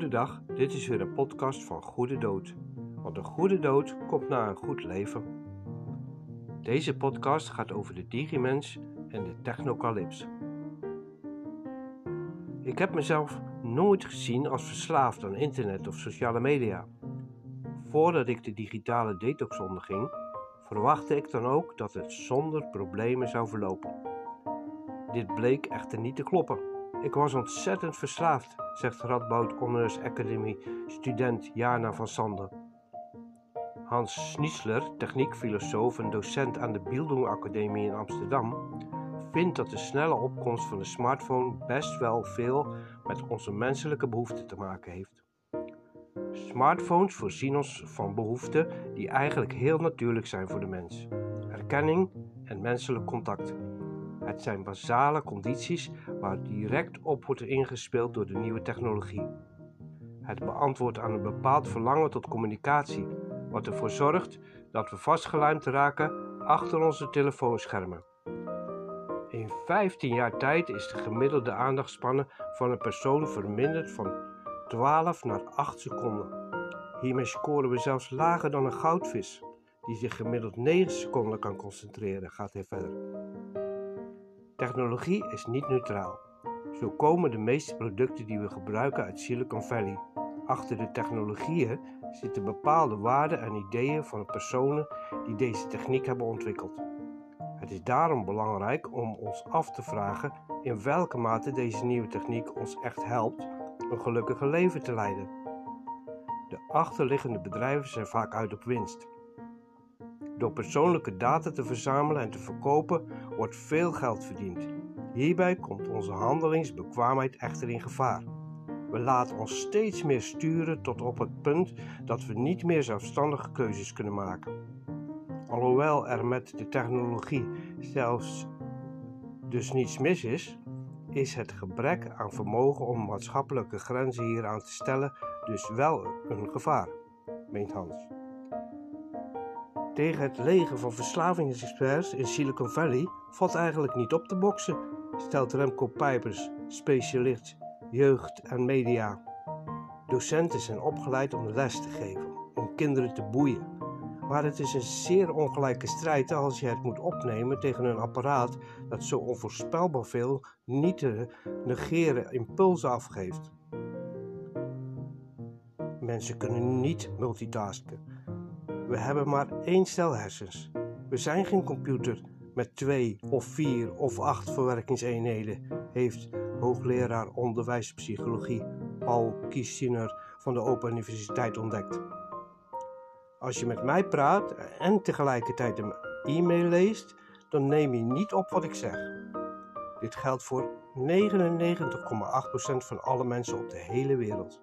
Goedendag, dit is weer een podcast van Goede Dood. Want een goede dood komt na een goed leven. Deze podcast gaat over de digimens en de technocalyps. Ik heb mezelf nooit gezien als verslaafd aan internet of sociale media. Voordat ik de digitale detox onderging, verwachtte ik dan ook dat het zonder problemen zou verlopen. Dit bleek echter niet te kloppen. Ik was ontzettend verslaafd, zegt Radboud Honors Academy student Jana van Sander. Hans Schnitzler, techniekfilosoof en docent aan de Bildung Academie in Amsterdam, vindt dat de snelle opkomst van de smartphone best wel veel met onze menselijke behoeften te maken heeft. Smartphones voorzien ons van behoeften die eigenlijk heel natuurlijk zijn voor de mens: erkenning en menselijk contact. Het zijn basale condities waar direct op wordt ingespeeld door de nieuwe technologie. Het beantwoordt aan een bepaald verlangen tot communicatie, wat ervoor zorgt dat we vastgelijmd raken achter onze telefoonschermen. In 15 jaar tijd is de gemiddelde aandachtspannen van een persoon verminderd van 12 naar 8 seconden. Hiermee scoren we zelfs lager dan een goudvis, die zich gemiddeld 9 seconden kan concentreren, gaat hij verder. Technologie is niet neutraal. Zo komen de meeste producten die we gebruiken uit Silicon Valley. Achter de technologieën zitten bepaalde waarden en ideeën van de personen die deze techniek hebben ontwikkeld. Het is daarom belangrijk om ons af te vragen in welke mate deze nieuwe techniek ons echt helpt een gelukkiger leven te leiden. De achterliggende bedrijven zijn vaak uit op winst. Door persoonlijke data te verzamelen en te verkopen wordt veel geld verdiend. Hierbij komt onze handelingsbekwaamheid echter in gevaar. We laten ons steeds meer sturen tot op het punt dat we niet meer zelfstandige keuzes kunnen maken. Alhoewel er met de technologie zelfs dus niets mis is, is het gebrek aan vermogen om maatschappelijke grenzen hieraan te stellen dus wel een gevaar, meent Hans. Tegen het leger van verslavingsexperts in Silicon Valley valt eigenlijk niet op te boksen, stelt Remco Pijpers, specialist jeugd en media. Docenten zijn opgeleid om les te geven, om kinderen te boeien. Maar het is een zeer ongelijke strijd als je het moet opnemen tegen een apparaat dat zo onvoorspelbaar veel niet te negeren impulsen afgeeft. Mensen kunnen niet multitasken. We hebben maar één stel hersens. We zijn geen computer met twee of vier of acht verwerkingseenheden, heeft hoogleraar onderwijspsychologie Paul Kiesiner van de Open Universiteit ontdekt. Als je met mij praat en tegelijkertijd een e-mail leest, dan neem je niet op wat ik zeg. Dit geldt voor 99,8% van alle mensen op de hele wereld.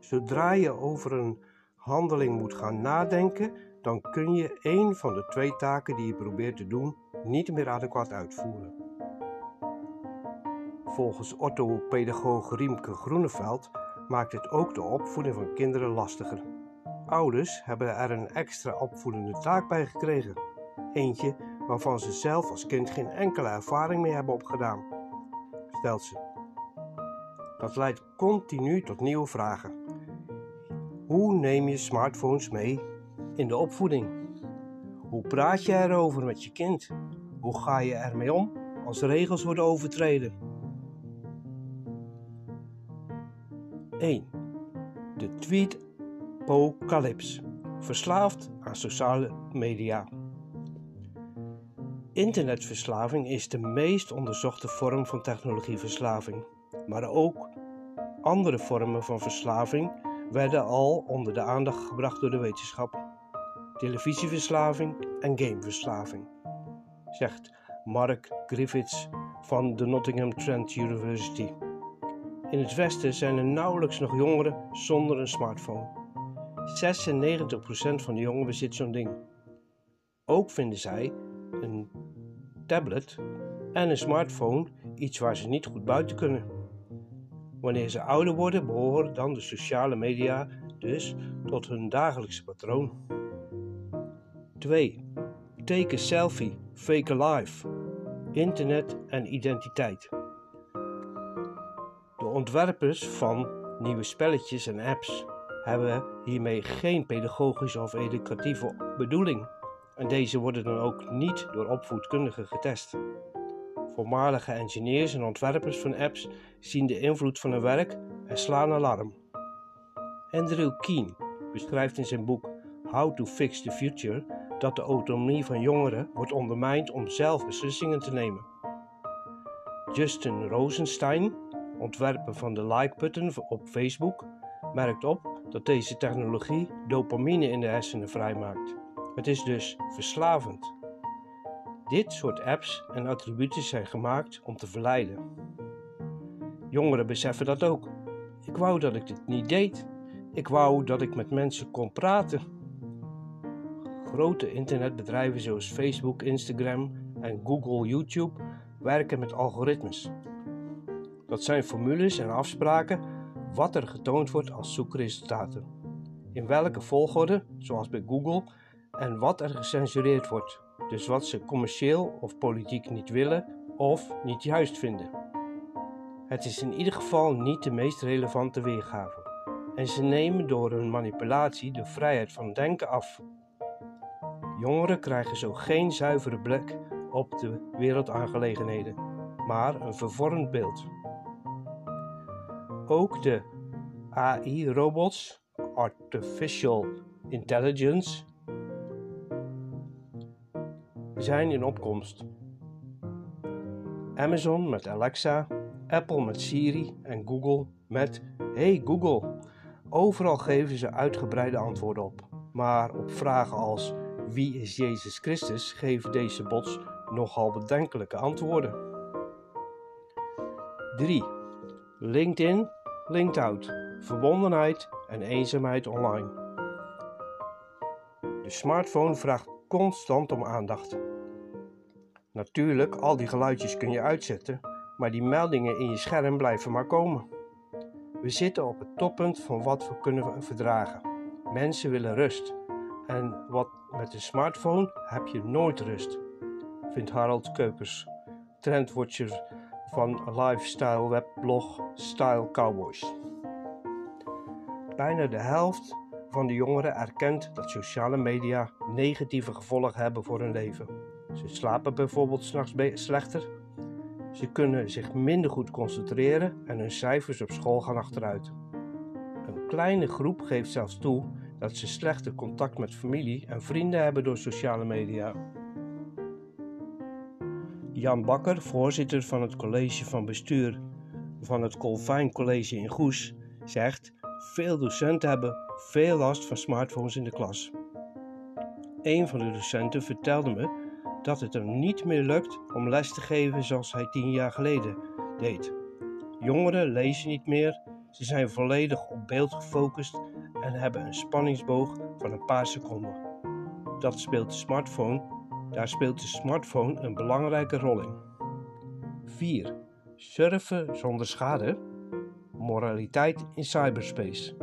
Zodra je over een handeling moet gaan nadenken, dan kun je één van de twee taken die je probeert te doen niet meer adequaat uitvoeren. Volgens orthopedagoog Riemke Groeneveld maakt het ook de opvoeding van kinderen lastiger. Ouders hebben er een extra opvoedende taak bij gekregen. Eentje waarvan ze zelf als kind geen enkele ervaring mee hebben opgedaan, stelt ze. Dat leidt continu tot nieuwe vragen. Hoe neem je smartphones mee in de opvoeding? Hoe praat je erover met je kind? Hoe ga je ermee om als regels worden overtreden? 1. De tweet apocalyps. Verslaafd aan sociale media. Internetverslaving is de meest onderzochte vorm van technologieverslaving, maar ook andere vormen van verslaving werden al onder de aandacht gebracht door de wetenschap. Televisieverslaving en gameverslaving, zegt Mark Griffiths van de Nottingham Trent University. In het Westen zijn er nauwelijks nog jongeren zonder een smartphone. 96% van de jongeren bezit zo'n ding. Ook vinden zij een tablet en een smartphone iets waar ze niet goed buiten kunnen. Wanneer ze ouder worden, behoren dan de sociale media dus tot hun dagelijkse patroon. 2. Take selfie, fake a life. Internet en identiteit. De ontwerpers van Nieuwe spelletjes en apps hebben hiermee geen pedagogische of educatieve bedoeling. En deze worden dan ook niet door opvoedkundigen getest. Voormalige engineers en ontwerpers van apps zien de invloed van hun werk en slaan alarm. Andrew Keen beschrijft in zijn boek How to Fix the Future dat de autonomie van jongeren wordt ondermijnd om zelf beslissingen te nemen. Justin Rosenstein, ontwerper van de like-button op Facebook, merkt op dat deze technologie dopamine in de hersenen vrijmaakt. Het is dus verslavend. Dit soort apps en attributen zijn gemaakt om te verleiden. Jongeren beseffen dat ook. Ik wou dat ik dit niet deed. Ik wou dat ik met mensen kon praten. Grote internetbedrijven zoals Facebook, Instagram en Google, YouTube werken met algoritmes. Dat zijn formules en afspraken wat er getoond wordt als zoekresultaten. In welke volgorde, zoals bij Google, en wat er gecensureerd wordt. Dus wat ze commercieel of politiek niet willen of niet juist vinden. Het is in ieder geval niet de meest relevante weergave. En ze nemen door hun manipulatie de vrijheid van denken af. Jongeren krijgen zo geen zuivere blik op de wereldaangelegenheden, maar een vervormd beeld. Ook de AI-robots, Artificial Intelligence, zijn in opkomst. Amazon met Alexa, Apple met Siri en Google met Hey Google. Overal geven ze uitgebreide antwoorden op. Maar op vragen als wie is Jezus Christus geven deze bots nogal bedenkelijke antwoorden. 3. LinkedIn, linked out, verbondenheid en eenzaamheid online. De smartphone vraagt constant om aandacht. Natuurlijk, al die geluidjes kun je uitzetten, maar die meldingen in je scherm blijven maar komen. We zitten op het toppunt van wat we kunnen verdragen. Mensen willen rust. En wat met een smartphone heb je nooit rust, vindt Harald Keupers, trendwatcher van lifestyle webblog Style Cowboys. Bijna de helft van de jongeren erkent dat sociale media negatieve gevolgen hebben voor hun leven. Ze slapen bijvoorbeeld s'nachts slechter, ze kunnen zich minder goed concentreren en hun cijfers op school gaan achteruit. Een kleine groep geeft zelfs toe dat ze slechter contact met familie en vrienden hebben door sociale media. Jan Bakker, voorzitter van het college van bestuur van het Colfijn College in Goes, zegt: Veel docenten hebben veel last van smartphones in de klas. Een van de docenten vertelde me dat het hem niet meer lukt om les te geven zoals hij tien jaar geleden deed. Jongeren lezen niet meer, ze zijn volledig op beeld gefocust en hebben een spanningsboog van een paar seconden. Dat speelt de smartphone, daar speelt de smartphone een belangrijke rol in. 4. Surfen zonder schade. Moraliteit in cyberspace.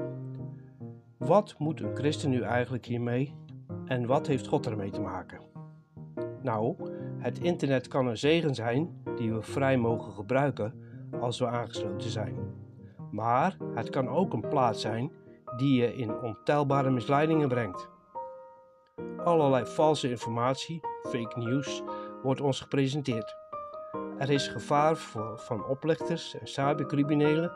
Wat moet een christen nu eigenlijk hiermee en wat heeft God ermee te maken? Nou, het internet kan een zegen zijn die we vrij mogen gebruiken als we aangesloten zijn. Maar het kan ook een plaats zijn die je in ontelbare misleidingen brengt. Allerlei valse informatie, fake news, wordt ons gepresenteerd. Er is gevaar voor, van oplichters en cybercriminelen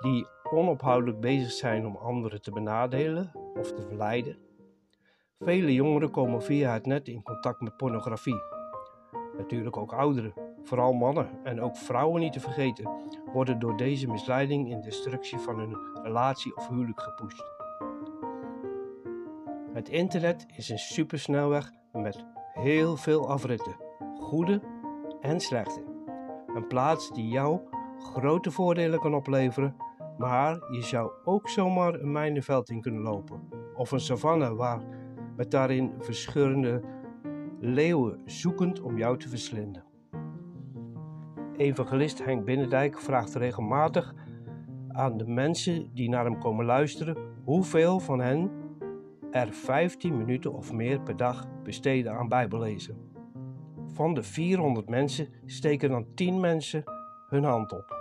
die onophoudelijk bezig zijn om anderen te benadelen of te verleiden. Vele jongeren komen via het net in contact met pornografie. Natuurlijk ook ouderen, vooral mannen en ook vrouwen niet te vergeten, worden door deze misleiding in destructie van hun relatie of huwelijk gepusht. Het internet is een supersnelweg met heel veel afritten, goede en slechte. Een plaats die jou grote voordelen kan opleveren, maar je zou ook zomaar een mijnenveld in kunnen lopen of een savanne waar met daarin verscheurende leeuwen zoekend om jou te verslinden. Evangelist Henk Binnendijk vraagt regelmatig aan de mensen die naar hem komen luisteren hoeveel van hen er 15 minuten of meer per dag besteden aan Bijbellezen. Van de 400 mensen steken dan 10 mensen hun hand op.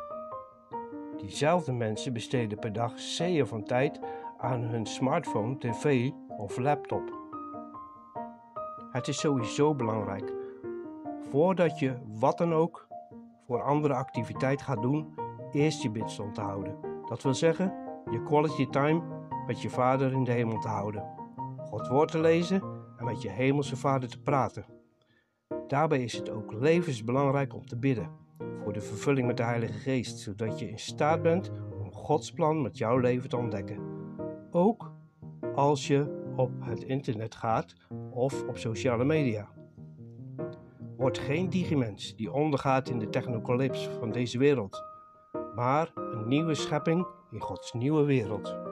Diezelfde mensen besteden per dag zeeën van tijd aan hun smartphone, tv of laptop. Het is sowieso belangrijk, voordat je wat dan ook voor andere activiteit gaat doen, eerst je bidstond te houden. Dat wil zeggen, je quality time met je vader in de hemel te houden. God woord te lezen en met je hemelse vader te praten. Daarbij is het ook levensbelangrijk om te bidden de vervulling met de Heilige Geest, zodat je in staat bent om Gods plan met jouw leven te ontdekken. Ook als je op het internet gaat of op sociale media. Word geen digimens die ondergaat in de technocalyps van deze wereld, maar een nieuwe schepping in Gods nieuwe wereld.